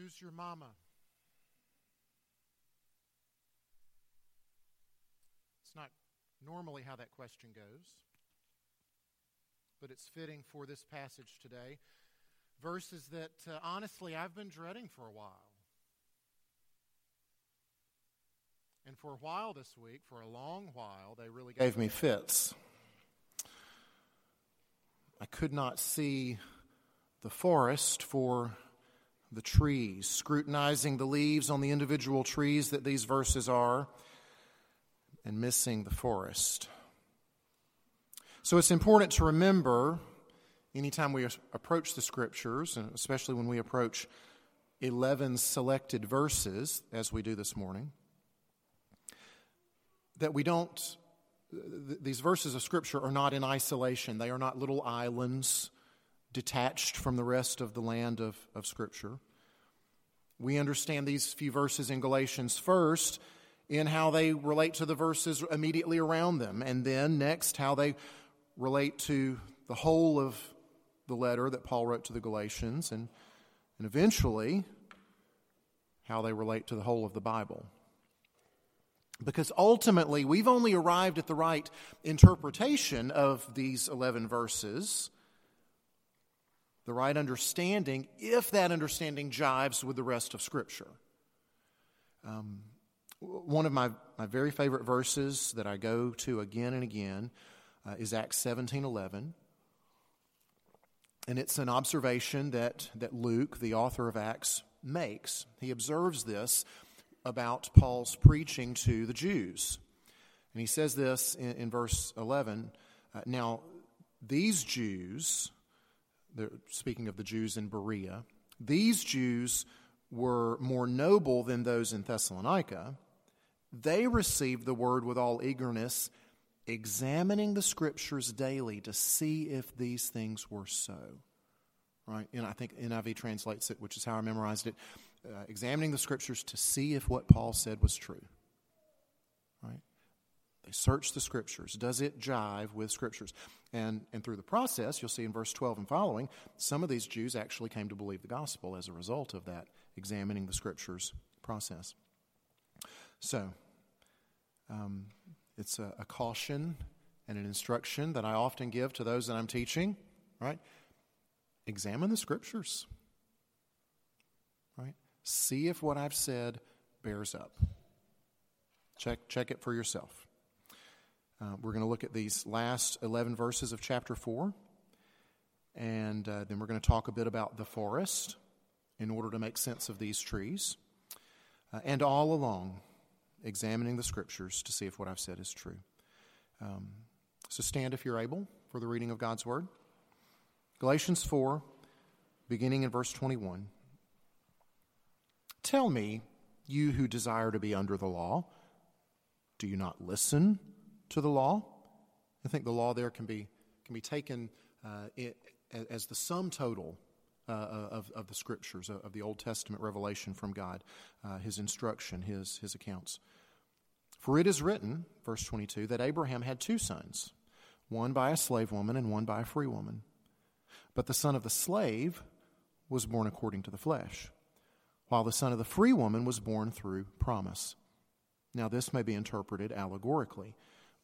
Who's your mama? It's not normally how that question goes, but it's fitting for this passage today. Verses that uh, honestly I've been dreading for a while. And for a while this week, for a long while, they really gave me fits. I could not see the forest for the trees, scrutinizing the leaves on the individual trees that these verses are, and missing the forest. So it's important to remember anytime we approach the scriptures, and especially when we approach 11 selected verses, as we do this morning, that we don't, these verses of scripture are not in isolation. They are not little islands detached from the rest of the land of, of Scripture. We understand these few verses in Galatians first in how they relate to the verses immediately around them, and then next, how they relate to the whole of the letter that Paul wrote to the Galatians, and, and eventually, how they relate to the whole of the Bible. Because ultimately, we've only arrived at the right interpretation of these 11 verses the right understanding if that understanding jives with the rest of Scripture. Um, one of my, my very favorite verses that I go to again and again uh, is Acts 17 11. And it's an observation that, that Luke, the author of Acts, makes. He observes this about Paul's preaching to the Jews. And he says this in, in verse 11 uh, Now, these Jews, speaking of the Jews in Berea, these Jews were more noble than those in Thessalonica. They received the word with all eagerness, examining the scriptures daily to see if these things were so. Right? And I think NIV translates it, which is how I memorized it. Uh, examining the scriptures to see if what Paul said was true. They search the scriptures. Does it jive with scriptures? And, and through the process, you'll see in verse 12 and following, some of these Jews actually came to believe the gospel as a result of that examining the scriptures process. So, um, it's a, a caution and an instruction that I often give to those that I'm teaching, right? Examine the scriptures, right? See if what I've said bears up. Check, check it for yourself. Uh, we're going to look at these last 11 verses of chapter 4, and uh, then we're going to talk a bit about the forest in order to make sense of these trees. Uh, and all along, examining the scriptures to see if what I've said is true. Um, so stand if you're able for the reading of God's word. Galatians 4, beginning in verse 21. Tell me, you who desire to be under the law, do you not listen to the law. I think the law there can be, can be taken uh, it, as the sum total uh, of, of the scriptures, of the Old Testament revelation from God, uh, his instruction, his, his accounts. For it is written, verse 22, that Abraham had two sons, one by a slave woman and one by a free woman. But the son of the slave was born according to the flesh, while the son of the free woman was born through promise. Now, this may be interpreted allegorically.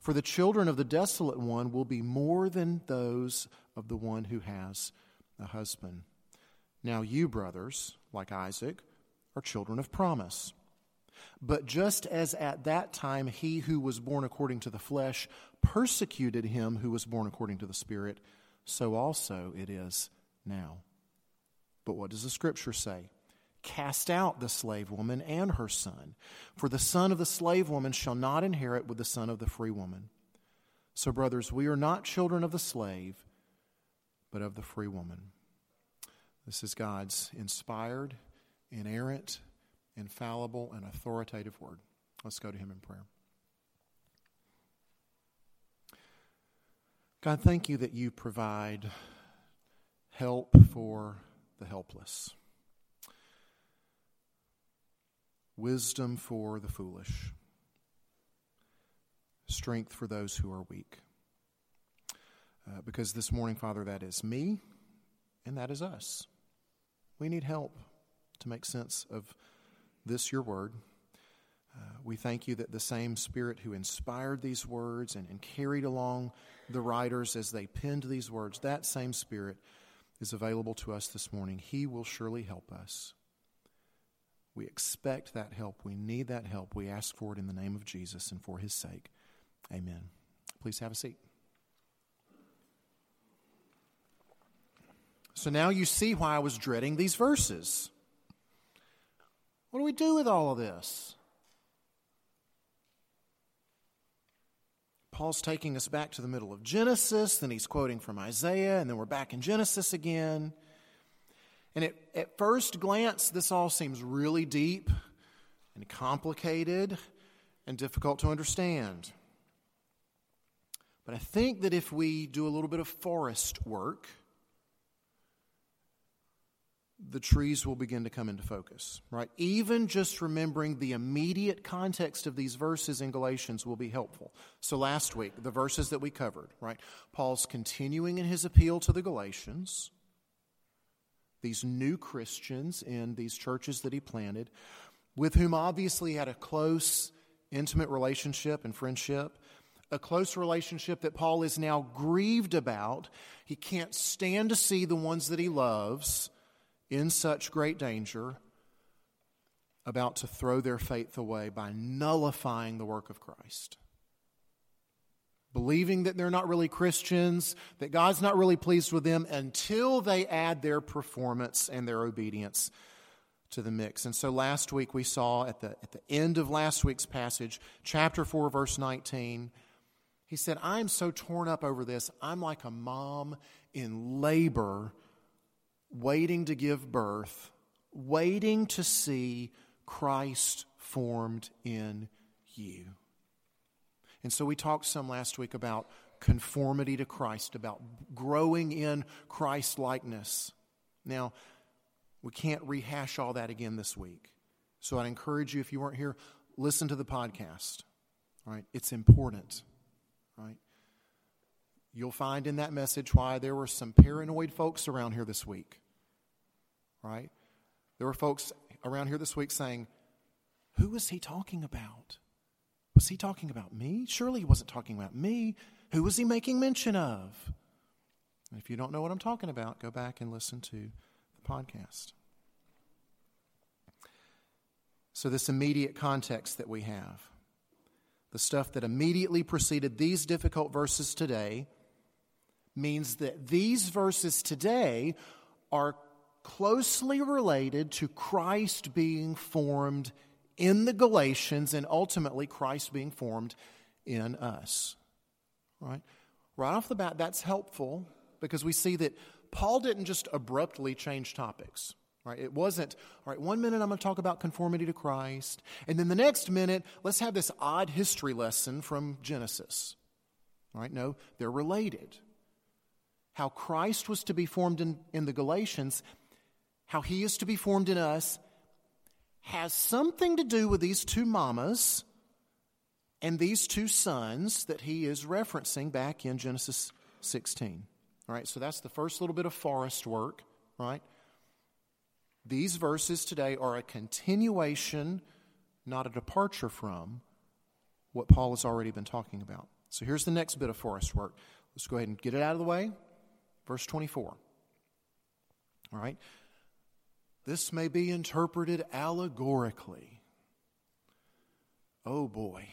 For the children of the desolate one will be more than those of the one who has a husband. Now, you, brothers, like Isaac, are children of promise. But just as at that time he who was born according to the flesh persecuted him who was born according to the Spirit, so also it is now. But what does the Scripture say? Cast out the slave woman and her son, for the son of the slave woman shall not inherit with the son of the free woman. So, brothers, we are not children of the slave, but of the free woman. This is God's inspired, inerrant, infallible, and authoritative word. Let's go to him in prayer. God, thank you that you provide help for the helpless, wisdom for the foolish, strength for those who are weak. Uh, because this morning, Father, that is me and that is us. We need help to make sense of this, your word. Uh, we thank you that the same Spirit who inspired these words and, and carried along the writers as they penned these words, that same Spirit is available to us this morning. He will surely help us. We expect that help. We need that help. We ask for it in the name of Jesus and for his sake. Amen. Please have a seat. So now you see why I was dreading these verses. What do we do with all of this? Paul's taking us back to the middle of Genesis, then he's quoting from Isaiah, and then we're back in Genesis again. And it, at first glance, this all seems really deep and complicated and difficult to understand. But I think that if we do a little bit of forest work, the trees will begin to come into focus, right? Even just remembering the immediate context of these verses in Galatians will be helpful. So last week, the verses that we covered, right? Paul's continuing in his appeal to the Galatians, these new Christians in these churches that he planted, with whom obviously he had a close, intimate relationship and friendship a close relationship that Paul is now grieved about. He can't stand to see the ones that he loves in such great danger about to throw their faith away by nullifying the work of Christ. Believing that they're not really Christians, that God's not really pleased with them until they add their performance and their obedience to the mix. And so last week we saw at the, at the end of last week's passage, chapter 4, verse 19, he said, I'm so torn up over this. I'm like a mom in labor waiting to give birth, waiting to see Christ formed in you. And so we talked some last week about conformity to Christ, about growing in Christ likeness. Now, we can't rehash all that again this week. So I'd encourage you, if you weren't here, listen to the podcast. All right? It's important. Right? You'll find in that message why there were some paranoid folks around here this week. Right? There were folks around here this week saying, Who is he talking about? Was he talking about me? Surely he wasn't talking about me. Who was he making mention of? And if you don't know what I'm talking about, go back and listen to the podcast. So, this immediate context that we have, the stuff that immediately preceded these difficult verses today, means that these verses today are closely related to Christ being formed in the Galatians and ultimately Christ being formed in us. Right? Right off the bat, that's helpful because we see that Paul didn't just abruptly change topics. Right? It wasn't, all right, one minute I'm going to talk about conformity to Christ, and then the next minute, let's have this odd history lesson from Genesis. All right? No, they're related how Christ was to be formed in, in the Galatians, how he is to be formed in us, has something to do with these two mamas and these two sons that he is referencing back in Genesis 16. All right, so that's the first little bit of forest work, right? These verses today are a continuation, not a departure from what Paul has already been talking about. So here's the next bit of forest work. Let's go ahead and get it out of the way. Verse 24. All right. This may be interpreted allegorically. Oh boy.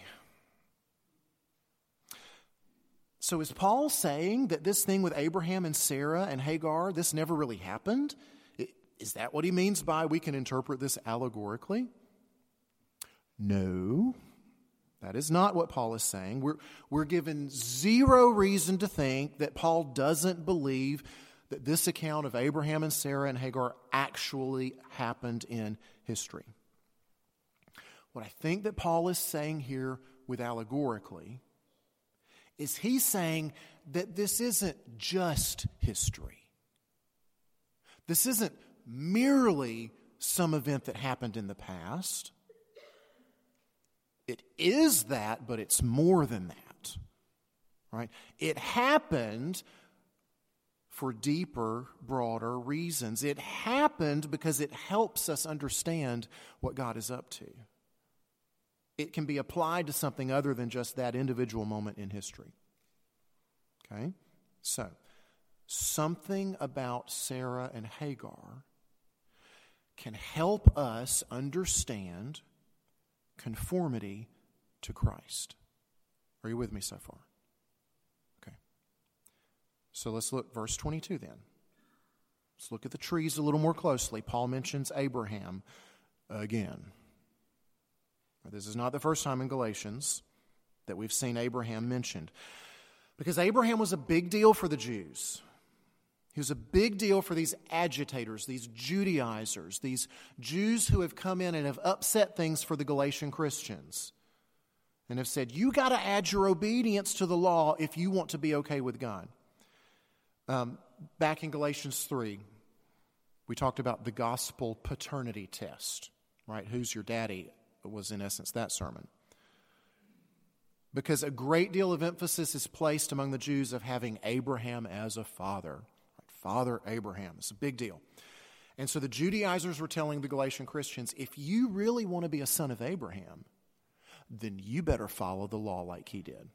So is Paul saying that this thing with Abraham and Sarah and Hagar, this never really happened? Is that what he means by we can interpret this allegorically? No. That is not what Paul is saying. We're, we're given zero reason to think that Paul doesn't believe that this account of Abraham and Sarah and Hagar actually happened in history. what I think that Paul is saying here with allegorically is he's saying that this isn't just history. This isn't merely some event that happened in the past. It is that, but it's more than that. Right? It happened for deeper, broader reasons. It happened because it helps us understand what God is up to. It can be applied to something other than just that individual moment in history. Okay? So, something about Sarah and Hagar can help us understand conformity to Christ. Are you with me so far? So let's look, verse 22 then. Let's look at the trees a little more closely. Paul mentions Abraham again. This is not the first time in Galatians that we've seen Abraham mentioned. Because Abraham was a big deal for the Jews. He was a big deal for these agitators, these Judaizers, these Jews who have come in and have upset things for the Galatian Christians and have said, You got to add your obedience to the law if you want to be okay with God. Um, back in Galatians 3, we talked about the gospel paternity test, right? Who's your daddy? was in essence that sermon. Because a great deal of emphasis is placed among the Jews of having Abraham as a father. Father Abraham. It's a big deal. And so the Judaizers were telling the Galatian Christians if you really want to be a son of Abraham, then you better follow the law like he did.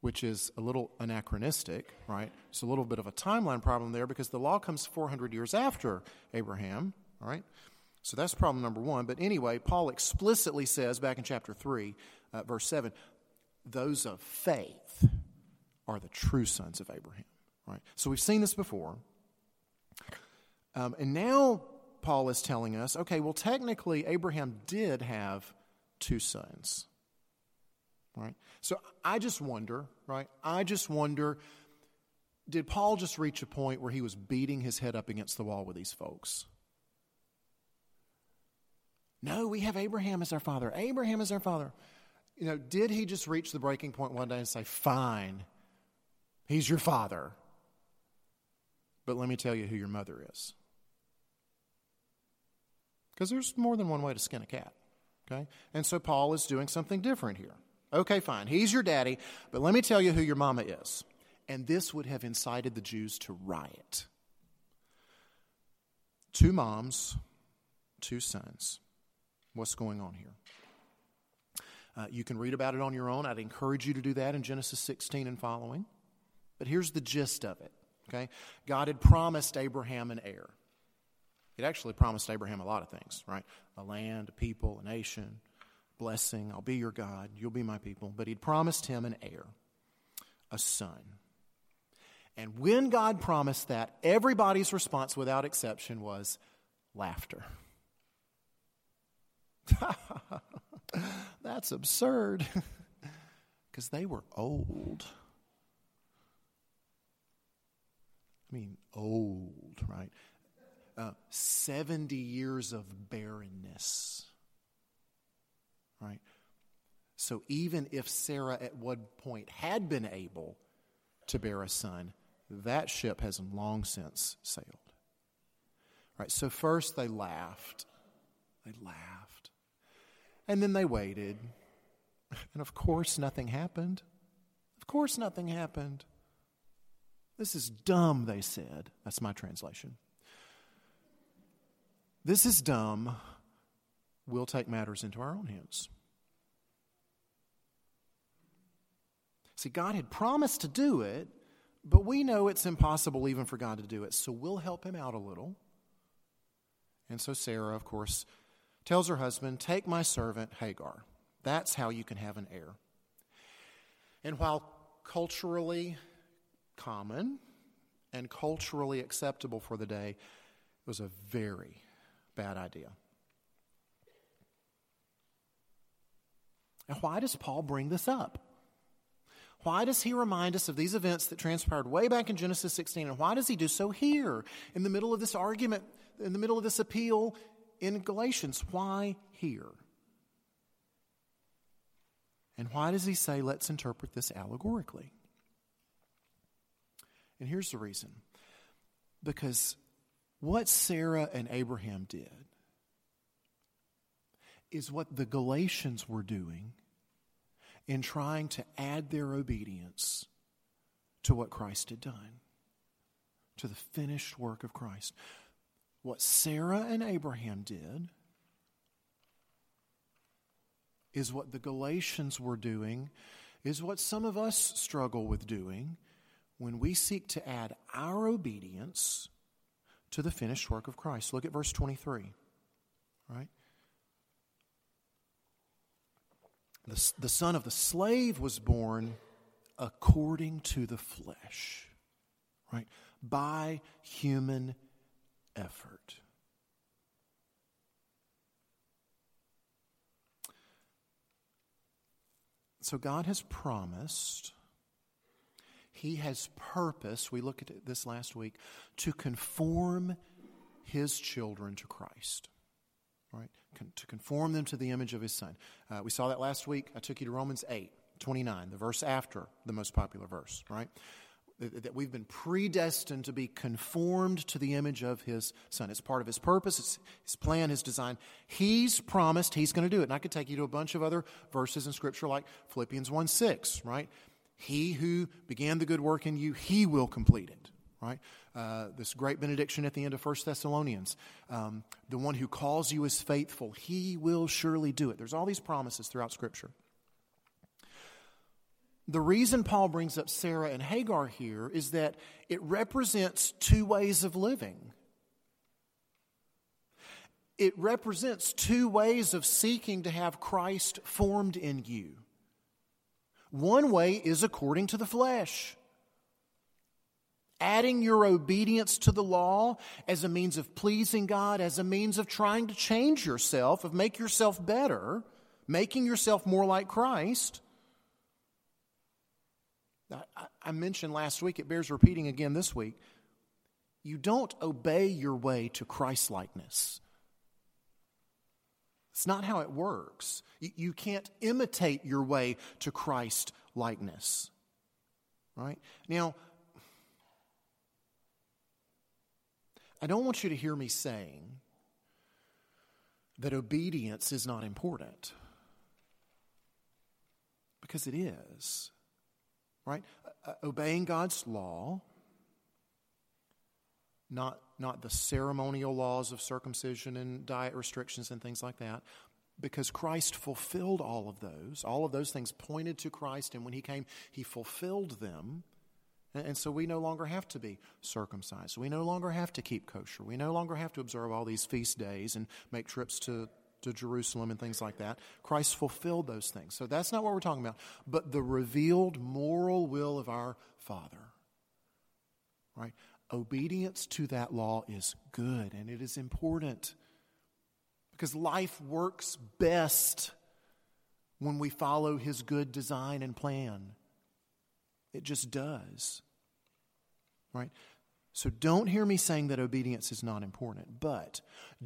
Which is a little anachronistic, right? It's a little bit of a timeline problem there because the law comes 400 years after Abraham, all right? So that's problem number one. But anyway, Paul explicitly says back in chapter 3, uh, verse 7, those of faith are the true sons of Abraham. Right? So we've seen this before. Um, and now Paul is telling us okay, well, technically, Abraham did have two sons. Right? So I just wonder, right? I just wonder did Paul just reach a point where he was beating his head up against the wall with these folks? No, we have Abraham as our father. Abraham is our father. You know, did he just reach the breaking point one day and say, fine, he's your father? But let me tell you who your mother is. Because there's more than one way to skin a cat. Okay? And so Paul is doing something different here. Okay, fine. He's your daddy, but let me tell you who your mama is. And this would have incited the Jews to riot. Two moms, two sons. What's going on here? Uh, you can read about it on your own. I'd encourage you to do that in Genesis 16 and following. But here's the gist of it Okay? God had promised Abraham an heir. He'd actually promised Abraham a lot of things, right? A land, a people, a nation, blessing. I'll be your God. You'll be my people. But he'd promised him an heir, a son. And when God promised that, everybody's response without exception was laughter. That's absurd. Because they were old. I mean, old, right? Uh, 70 years of barrenness, right? So even if Sarah at one point had been able to bear a son, that ship has long since sailed. Right? So first they laughed. They laughed. And then they waited. And of course nothing happened. Of course nothing happened. This is dumb, they said. That's my translation. This is dumb. We'll take matters into our own hands. See, God had promised to do it, but we know it's impossible even for God to do it, so we'll help him out a little. And so Sarah, of course, tells her husband, Take my servant Hagar. That's how you can have an heir. And while culturally common and culturally acceptable for the day, it was a very bad idea. And why does Paul bring this up? Why does he remind us of these events that transpired way back in Genesis 16? And why does he do so here, in the middle of this argument, in the middle of this appeal in Galatians? Why here? And why does he say, let's interpret this allegorically? And here's the reason because what Sarah and Abraham did is what the Galatians were doing in trying to add their obedience to what Christ had done, to the finished work of Christ. What Sarah and Abraham did is what the Galatians were doing, is what some of us struggle with doing when we seek to add our obedience to the finished work of Christ. Look at verse 23. Right? The, the son of the slave was born according to the flesh, right? By human effort. So God has promised, He has purpose, we looked at this last week, to conform His children to Christ. Con- to conform them to the image of His Son. Uh, we saw that last week. I took you to Romans 8, 29, the verse after the most popular verse, right? that we've been predestined to be conformed to the image of his son. It's part of his purpose, it's his plan, his design. He's promised he's going to do it. And I could take you to a bunch of other verses in scripture like Philippians 1 6, right? He who began the good work in you, he will complete it, right? Uh, this great benediction at the end of 1 Thessalonians. Um, the one who calls you is faithful, he will surely do it. There's all these promises throughout scripture. The reason Paul brings up Sarah and Hagar here is that it represents two ways of living. It represents two ways of seeking to have Christ formed in you. One way is according to the flesh, adding your obedience to the law as a means of pleasing God, as a means of trying to change yourself, of make yourself better, making yourself more like Christ. I mentioned last week, it bears repeating again this week. You don't obey your way to Christ likeness. It's not how it works. You can't imitate your way to Christ likeness. Right? Now, I don't want you to hear me saying that obedience is not important. Because it is right? Uh, obeying God's law, not, not the ceremonial laws of circumcision and diet restrictions and things like that, because Christ fulfilled all of those. All of those things pointed to Christ, and when He came, He fulfilled them. And, so we no longer have to be circumcised. We no longer have to keep kosher. We no longer have to observe all these feast days and make trips to to Jerusalem and things like that. Christ fulfilled those things. So that's not what we're talking about. But the revealed moral will of our Father. Right? Obedience to that law is good and it is important. Because life works best when we follow his good design and plan. It just does. Right? So don't hear me saying that obedience is not important, but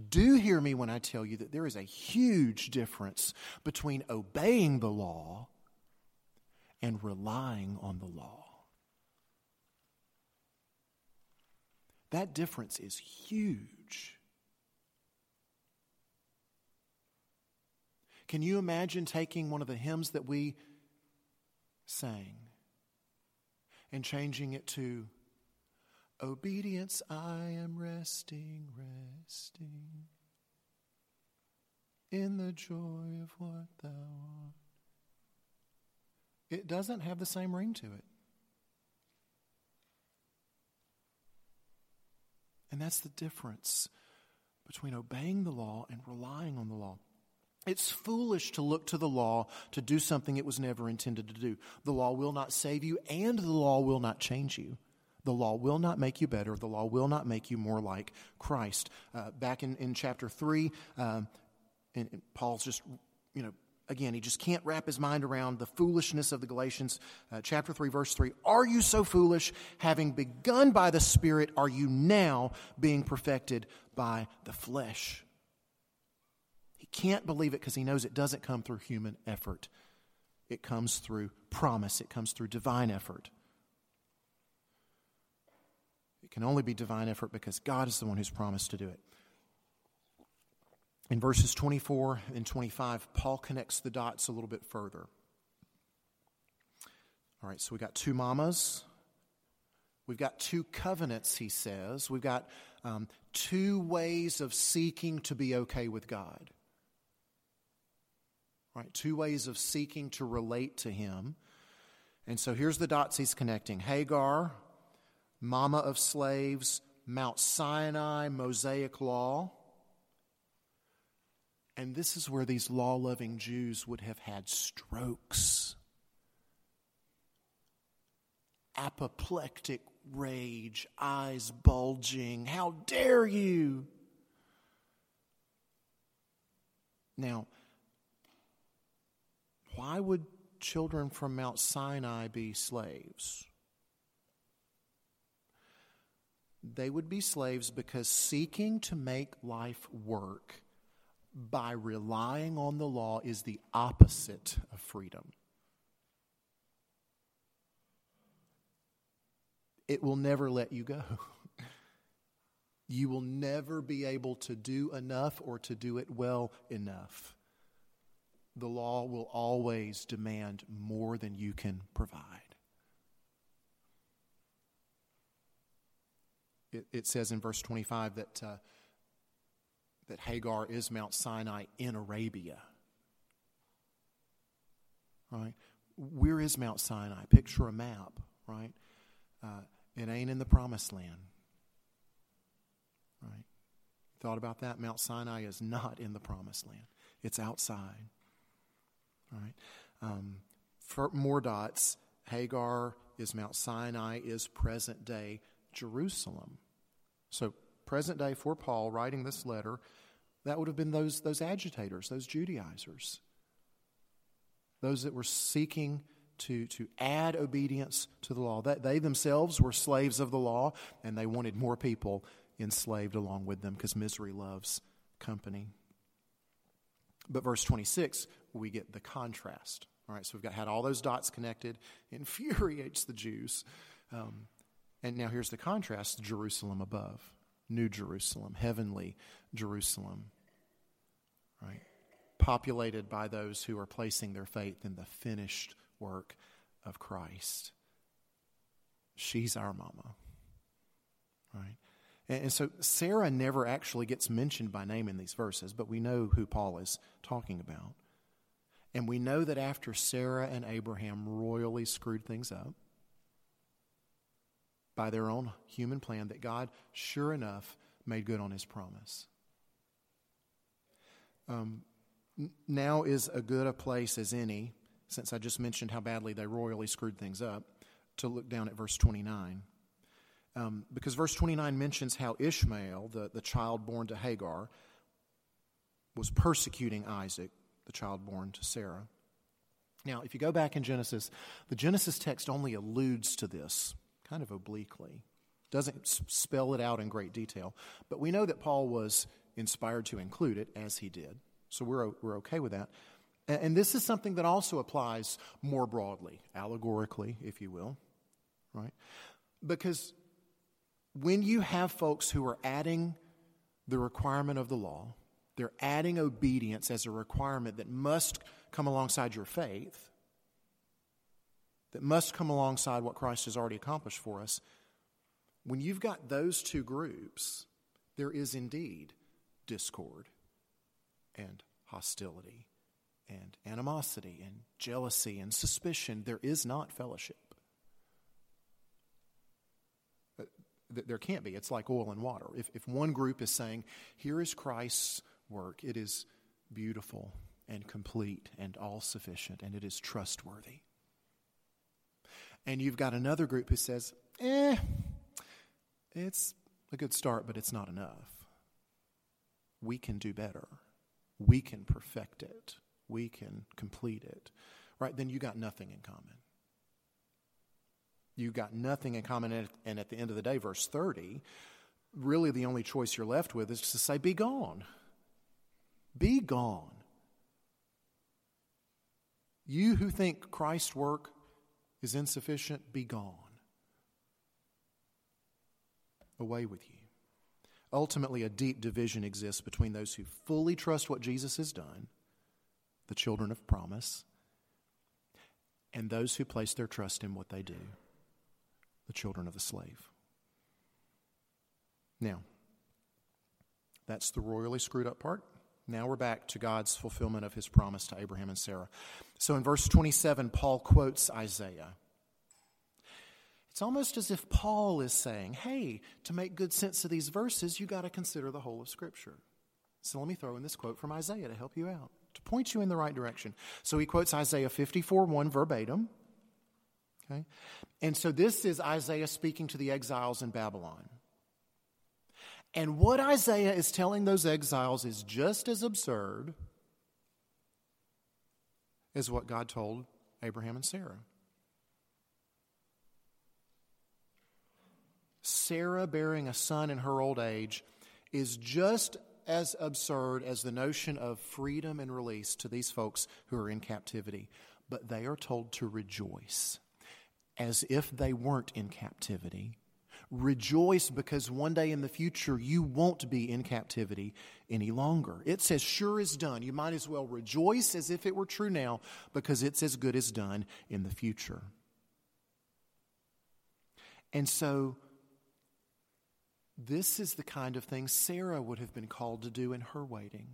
do hear me when I tell you that there is a huge difference between obeying the law and relying on the law. That difference is huge. Can you imagine taking one of the hymns that we sang and changing it to Obedience, I am resting, resting in the joy of what thou art. It doesn't have the same ring to it. And that's the difference between obeying the law and relying on the law. It's foolish to look to the law to do something it was never intended to do. The law will not save you, and the law will not change you. The law will not make you better. The law will not make you more like Christ. Uh, back in, in chapter 3, um, and, and Paul's just, you know, again, he just can't wrap his mind around the foolishness of the Galatians. Uh, chapter 3, verse 3 Are you so foolish? Having begun by the Spirit, are you now being perfected by the flesh? He can't believe it because he knows it doesn't come through human effort. It comes through promise, it comes through divine effort. It can only be divine effort because God is the one who's promised to do it. In verses 24 and 25, Paul connects the dots a little bit further. All right, so we got two mamas. We've got two covenants, he says. We've got um, two ways of seeking to be okay with God. Right, two ways of seeking to relate to him. And so here's the dots he's connecting Hagar, mama of slaves, Mount Sinai, Mosaic law. And this is where these law loving Jews would have had strokes. Apoplectic rage, eyes bulging. How dare you? Now, why would children from Mount Sinai be slaves? They would be slaves because seeking to make life work by relying on the law is the opposite of freedom. It will never let you go. You will never be able to do enough or to do it well enough. The law will always demand more than you can provide. It, it says in verse 25 that. Uh, that Hagar is Mount Sinai in Arabia. Right? Where is Mount Sinai? Picture a map, right? Uh, it ain't in the promised land. Right? Thought about that? Mount Sinai is not in the promised land, it's outside. Right? Um, for more dots, Hagar is Mount Sinai, is present day Jerusalem. So, present day for Paul writing this letter, that would have been those, those agitators, those Judaizers, those that were seeking to, to add obedience to the law. That they themselves were slaves of the law, and they wanted more people enslaved along with them because misery loves company. But verse 26, we get the contrast. All right, so we've got had all those dots connected, infuriates the Jews. Um, and now here's the contrast Jerusalem above. New Jerusalem, heavenly Jerusalem, right? Populated by those who are placing their faith in the finished work of Christ. She's our mama, right? And so Sarah never actually gets mentioned by name in these verses, but we know who Paul is talking about. And we know that after Sarah and Abraham royally screwed things up, by their own human plan that God, sure enough, made good on his promise. Um, now is a good a place as any, since I just mentioned how badly they royally screwed things up, to look down at verse 29. Um, because verse 29 mentions how Ishmael, the, the child born to Hagar, was persecuting Isaac, the child born to Sarah. Now, if you go back in Genesis, the Genesis text only alludes to this kind of obliquely. Doesn't spell it out in great detail. But we know that Paul was inspired to include it as he did. So we're, we're okay with that. And this is something that also applies more broadly, allegorically, if you will, right? Because when you have folks who are adding the requirement of the law, they're adding obedience as a requirement that must come alongside your faith, that must come alongside what Christ has already accomplished for us, when you've got those two groups, there is indeed discord and hostility and animosity and jealousy and suspicion. There is not fellowship. Uh, there can't be. It's like oil and water. If, if one group is saying, here is Christ's work, it is beautiful and complete and all sufficient and it is trustworthy. And you've got another group who says, eh, it's a good start, but it's not enough. We can do better. We can perfect it. We can complete it. Right? Then you got nothing in common. You got nothing in common. And at the end of the day, verse 30, really the only choice you're left with is to say, Be gone. Be gone. You who think Christ's work is insufficient, be gone. Away with you. Ultimately, a deep division exists between those who fully trust what Jesus has done, the children of promise, and those who place their trust in what they do, the children of the slave. Now, that's the royally screwed up part. Now we're back to God's fulfillment of his promise to Abraham and Sarah. So in verse 27, Paul quotes Isaiah. It's almost as if Paul is saying, hey, to make good sense of these verses, you got to consider the whole of Scripture. So let me throw in this quote from Isaiah to help you out, to point you in the right direction. So he quotes Isaiah 54 1 verbatim. Okay? And so this is Isaiah speaking to the exiles in Babylon. And what Isaiah is telling those exiles is just as absurd as what God told Abraham and Sarah. Sarah bearing a son in her old age is just as absurd as the notion of freedom and release to these folks who are in captivity. But they are told to rejoice as if they weren't in captivity. Rejoice because one day in the future you won't be in captivity any longer. It says, sure is done. You might as well rejoice as if it were true now because it's as good as done in the future. And so, this is the kind of thing Sarah would have been called to do in her waiting.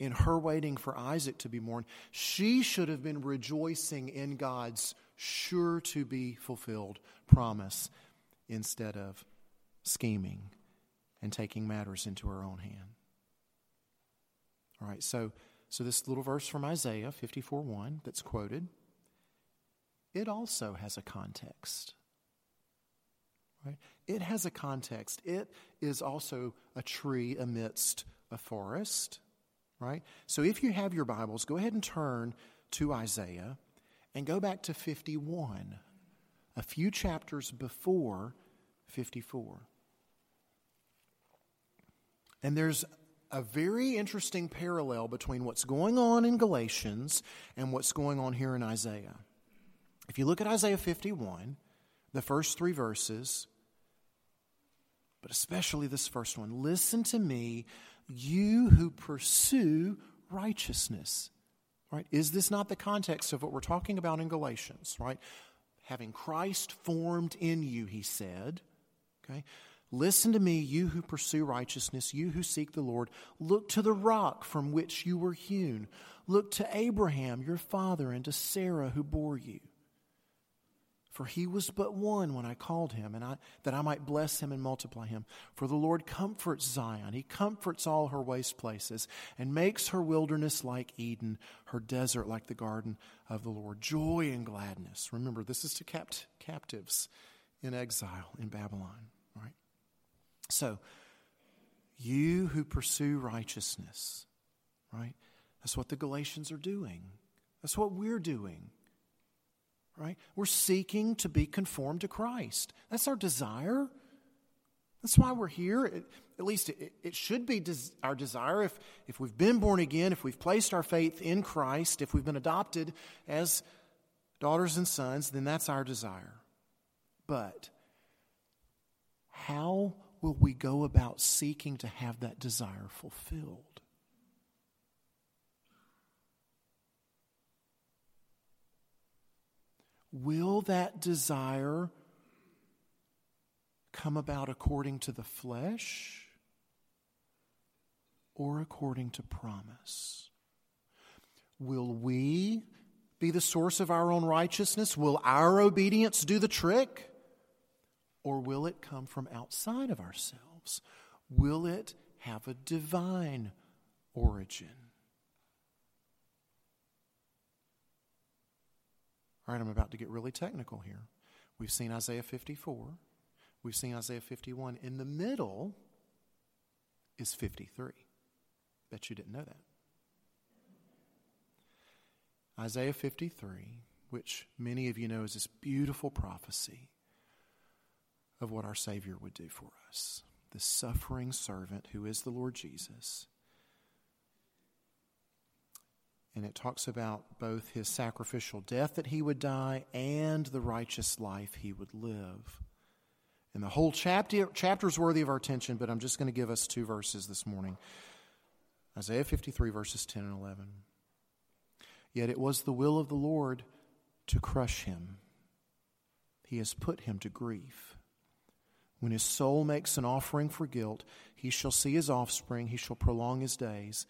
In her waiting for Isaac to be born, she should have been rejoicing in God's sure to be fulfilled promise instead of scheming and taking matters into her own hand. All right, so, so this little verse from Isaiah 54 1 that's quoted, it also has a context. Right? It has a context. It is also a tree amidst a forest, right? So if you have your Bibles, go ahead and turn to Isaiah and go back to 51, a few chapters before 54. And there's a very interesting parallel between what's going on in Galatians and what's going on here in Isaiah. If you look at Isaiah 51, the first three verses, but especially this first one. Listen to me, you who pursue righteousness. Right? Is this not the context of what we're talking about in Galatians, right? Having Christ formed in you, he said. Okay? Listen to me, you who pursue righteousness, you who seek the Lord. Look to the rock from which you were hewn. Look to Abraham, your father, and to Sarah, who bore you. For he was but one when I called him, and I, that I might bless him and multiply him. For the Lord comforts Zion. He comforts all her waste places, and makes her wilderness like Eden, her desert like the garden of the Lord. Joy and gladness. Remember, this is to capt- captives in exile in Babylon, right? So, you who pursue righteousness, right? That's what the Galatians are doing. That's what we're doing right? We're seeking to be conformed to Christ. That's our desire. That's why we're here. It, at least it, it should be des- our desire if, if we've been born again, if we've placed our faith in Christ, if we've been adopted as daughters and sons, then that's our desire. But how will we go about seeking to have that desire fulfilled? Will that desire come about according to the flesh or according to promise? Will we be the source of our own righteousness? Will our obedience do the trick? Or will it come from outside of ourselves? Will it have a divine origin? All right, I'm about to get really technical here. We've seen Isaiah 54, we've seen Isaiah 51. In the middle is 53. Bet you didn't know that. Isaiah 53, which many of you know is this beautiful prophecy of what our Savior would do for us. The suffering servant who is the Lord Jesus and it talks about both his sacrificial death that he would die and the righteous life he would live. And the whole chapter chapter is worthy of our attention, but I'm just going to give us two verses this morning. Isaiah 53 verses 10 and 11. Yet it was the will of the Lord to crush him. He has put him to grief. When his soul makes an offering for guilt, he shall see his offspring, he shall prolong his days.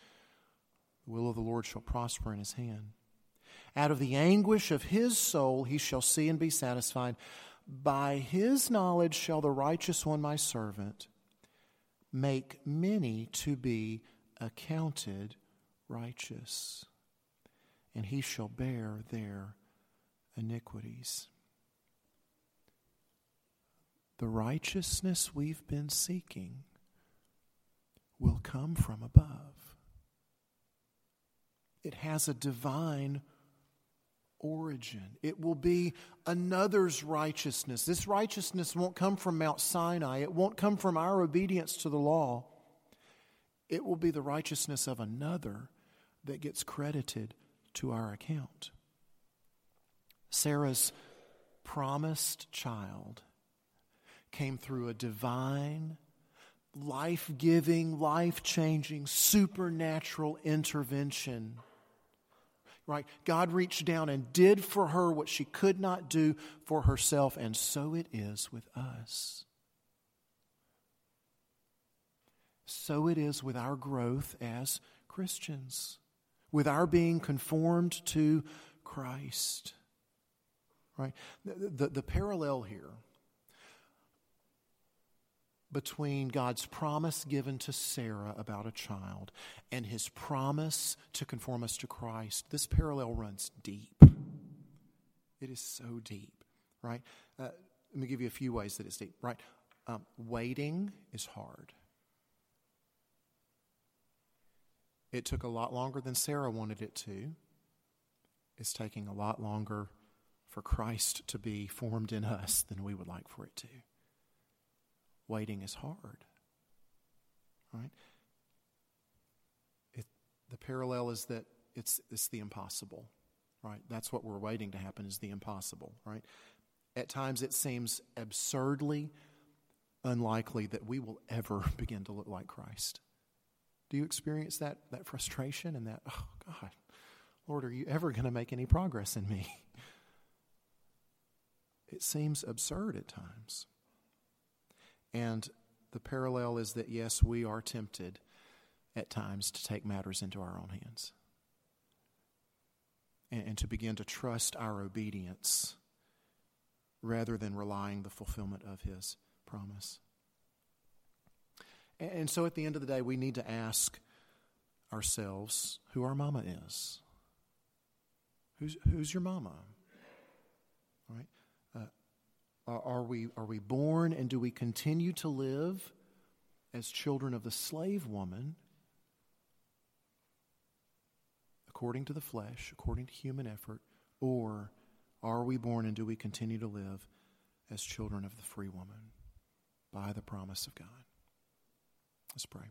The will of the Lord shall prosper in his hand. Out of the anguish of his soul he shall see and be satisfied. By his knowledge shall the righteous one, my servant, make many to be accounted righteous, and he shall bear their iniquities. The righteousness we've been seeking will come from above. It has a divine origin. It will be another's righteousness. This righteousness won't come from Mount Sinai, it won't come from our obedience to the law. It will be the righteousness of another that gets credited to our account. Sarah's promised child came through a divine, life giving, life changing, supernatural intervention. Right? God reached down and did for her what she could not do for herself, and so it is with us. So it is with our growth as Christians, with our being conformed to Christ. Right? The, the, the parallel here between God's promise given to Sarah about a child and his promise to conform us to Christ, this parallel runs deep. It is so deep, right? Uh, let me give you a few ways that it's deep, right? Um, waiting is hard. It took a lot longer than Sarah wanted it to. It's taking a lot longer for Christ to be formed in us than we would like for it to waiting is hard. Right? It, the parallel is that it's, it's the impossible. Right? That's what we're waiting to happen is the impossible. Right? At times it seems absurdly unlikely that we will ever begin to look like Christ. Do you experience that, that frustration and that, oh God, Lord, are you ever going to make any progress in me? It seems absurd at times. And the parallel is that, yes, we are tempted at times to take matters into our own hands and, and to begin to trust our obedience rather than relying the fulfillment of His promise. And, and so at the end of the day, we need to ask ourselves who our mama is. Who's, who's your mama? Are we, are we born and do we continue to live as children of the slave woman according to the flesh, according to human effort? Or are we born and do we continue to live as children of the free woman by the promise of God? Let's pray.